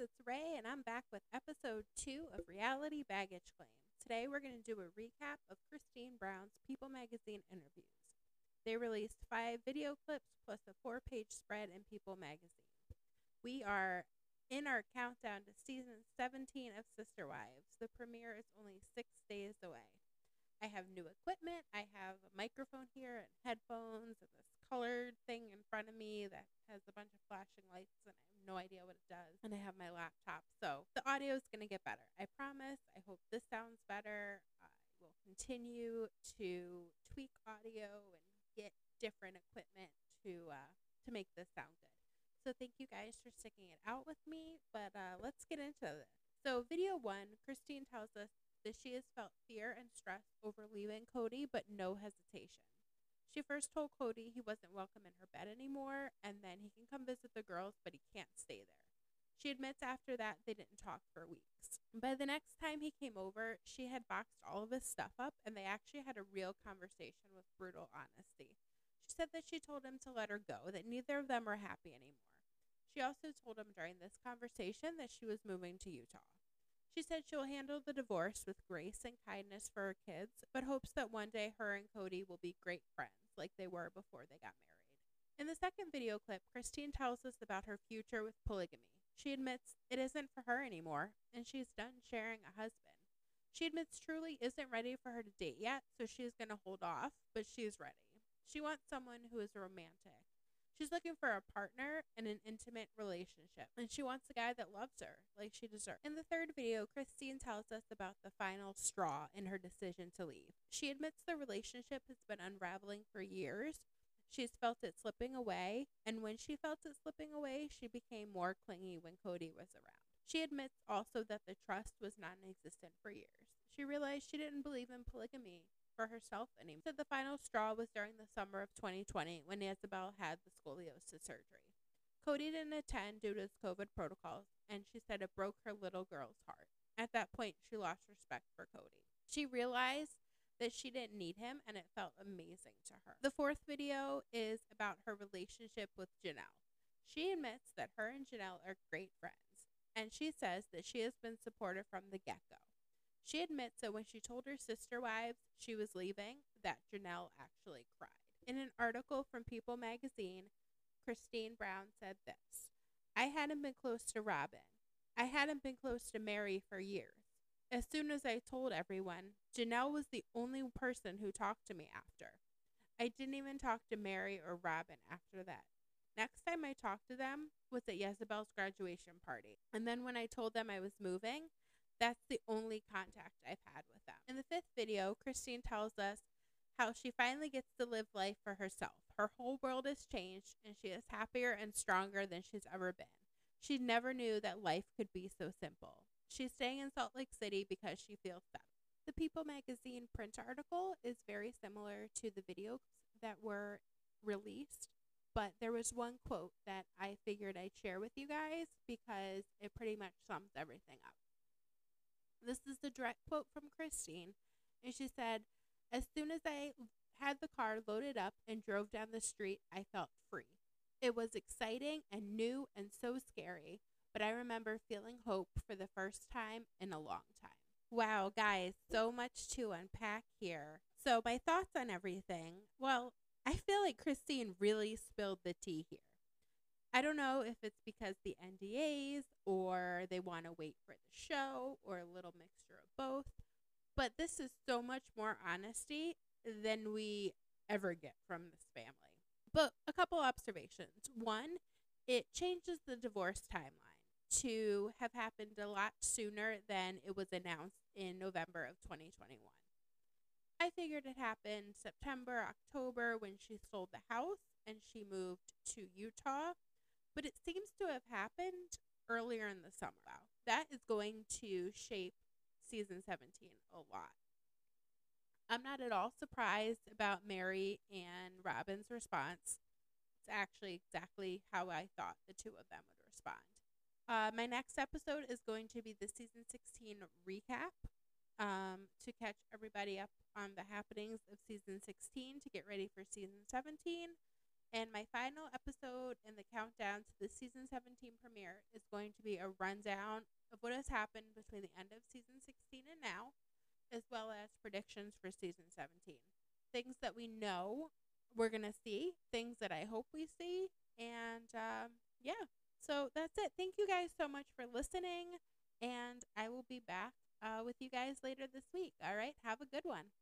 it's Ray, and I'm back with episode two of Reality Baggage Claim. Today, we're going to do a recap of Christine Brown's People magazine interviews. They released five video clips plus a four page spread in People magazine. We are in our countdown to season 17 of Sister Wives. The premiere is only six days away. I have new equipment. I have a microphone here and headphones and this colored thing in front of me that has a bunch of flashing lights and I have no idea what it does. And I have my laptop. So the audio is going to get better. I promise. I hope this sounds better. I will continue to tweak audio and get different equipment to uh, to make this sound good. So thank you guys for sticking it out with me. But uh, let's get into this. So video one, Christine tells us that she has felt fear and stress over leaving Kody, but no hesitation. She first told Kody he wasn't welcome in her bed anymore, and then he can come visit the girls, but he can't stay there. She admits after that they didn't talk for weeks. By the next time he came over, she had boxed all of his stuff up, and they actually had a real conversation with brutal honesty. She said that she told him to let her go, that neither of them were happy anymore. She also told him during this conversation that she was moving to Utah. She said she'll handle the divorce with grace and kindness for her kids, but hopes that one day her and Kody will be great friends like they were before they got married. In the second video clip, Christine tells us about her future with polygamy. She admits it isn't for her anymore, and she's done sharing a husband. She admits Truely isn't ready for her to date yet, so she's going to hold off, but she's ready. She wants someone who is romantic, She's looking for a partner and an intimate relationship, and she wants a guy that loves her like she deserves. In the third video, Christine tells us about the final straw in her decision to leave. She admits the relationship has been unraveling for years. She's felt it slipping away, and when she felt it slipping away, she became more clingy when Kody was around. She admits also that the trust was non existent for years. She realized she didn't believe in polygamy for herself anymore. Said the final straw was during the summer of 2020 when Ysabel had the scoliosis surgery. Kody didn't attend due to his COVID protocols, and she said it broke her little girl's heart. At that point, she lost respect for Kody. She realized that she didn't need him, and it felt amazing to her. The fourth video is about her relationship with Janelle. She admits that her and Janelle are great friends, and she says that she has been supportive from the get go. She admits that when she told her sister wives she was leaving, that Janelle actually cried. In an article from People magazine, Christine Brown said this I hadn't been close to Robyn. I hadn't been close to Meri for years. As soon as I told everyone, Janelle was the only person who talked to me after. I didn't even talk to Meri or Robyn after that. Next time I talked to them was at Jezebel's graduation party. And then when I told them I was moving, that's the only contact I've had with them. In the fifth video, Christine tells us how she finally gets to live life for herself. Her whole world has changed, and she is happier and stronger than she's ever been. She never knew that life could be so simple. She's staying in Salt Lake City because she feels better. The People magazine print article is very similar to the videos that were released, but there was one quote that I figured I'd share with you guys because it pretty much sums everything up. This is the direct quote from Christine. And she said, As soon as I had the car loaded up and drove down the street, I felt free. It was exciting and new and so scary, but I remember feeling hope for the first time in a long time. Wow, guys, so much to unpack here. So, my thoughts on everything. Well, I feel like Christine really spilled the tea here. I don't know if it's because the NDAs or they want to wait for the show or a little mixture of both. But this is so much more honesty than we ever get from this family. But a couple observations. One, it changes the divorce timeline to have happened a lot sooner than it was announced in November of 2021. I figured it happened September, October when she sold the house and she moved to Utah but it seems to have happened earlier in the summer. Wow. That is going to shape season 17 a lot. I'm not at all surprised about Meri and Robyn's response. It's actually exactly how I thought the two of them would respond. Uh, my next episode is going to be the season 16 recap um, to catch everybody up on the happenings of season 16 to get ready for season 17. And my final episode in the countdown to the season 17 premiere is going to be a rundown of what has happened between the end of season 16 and now, as well as predictions for season 17. Things that we know we're going to see, things that I hope we see, and um, yeah. So that's it. Thank you guys so much for listening, and I will be back uh, with you guys later this week. All right. Have a good one.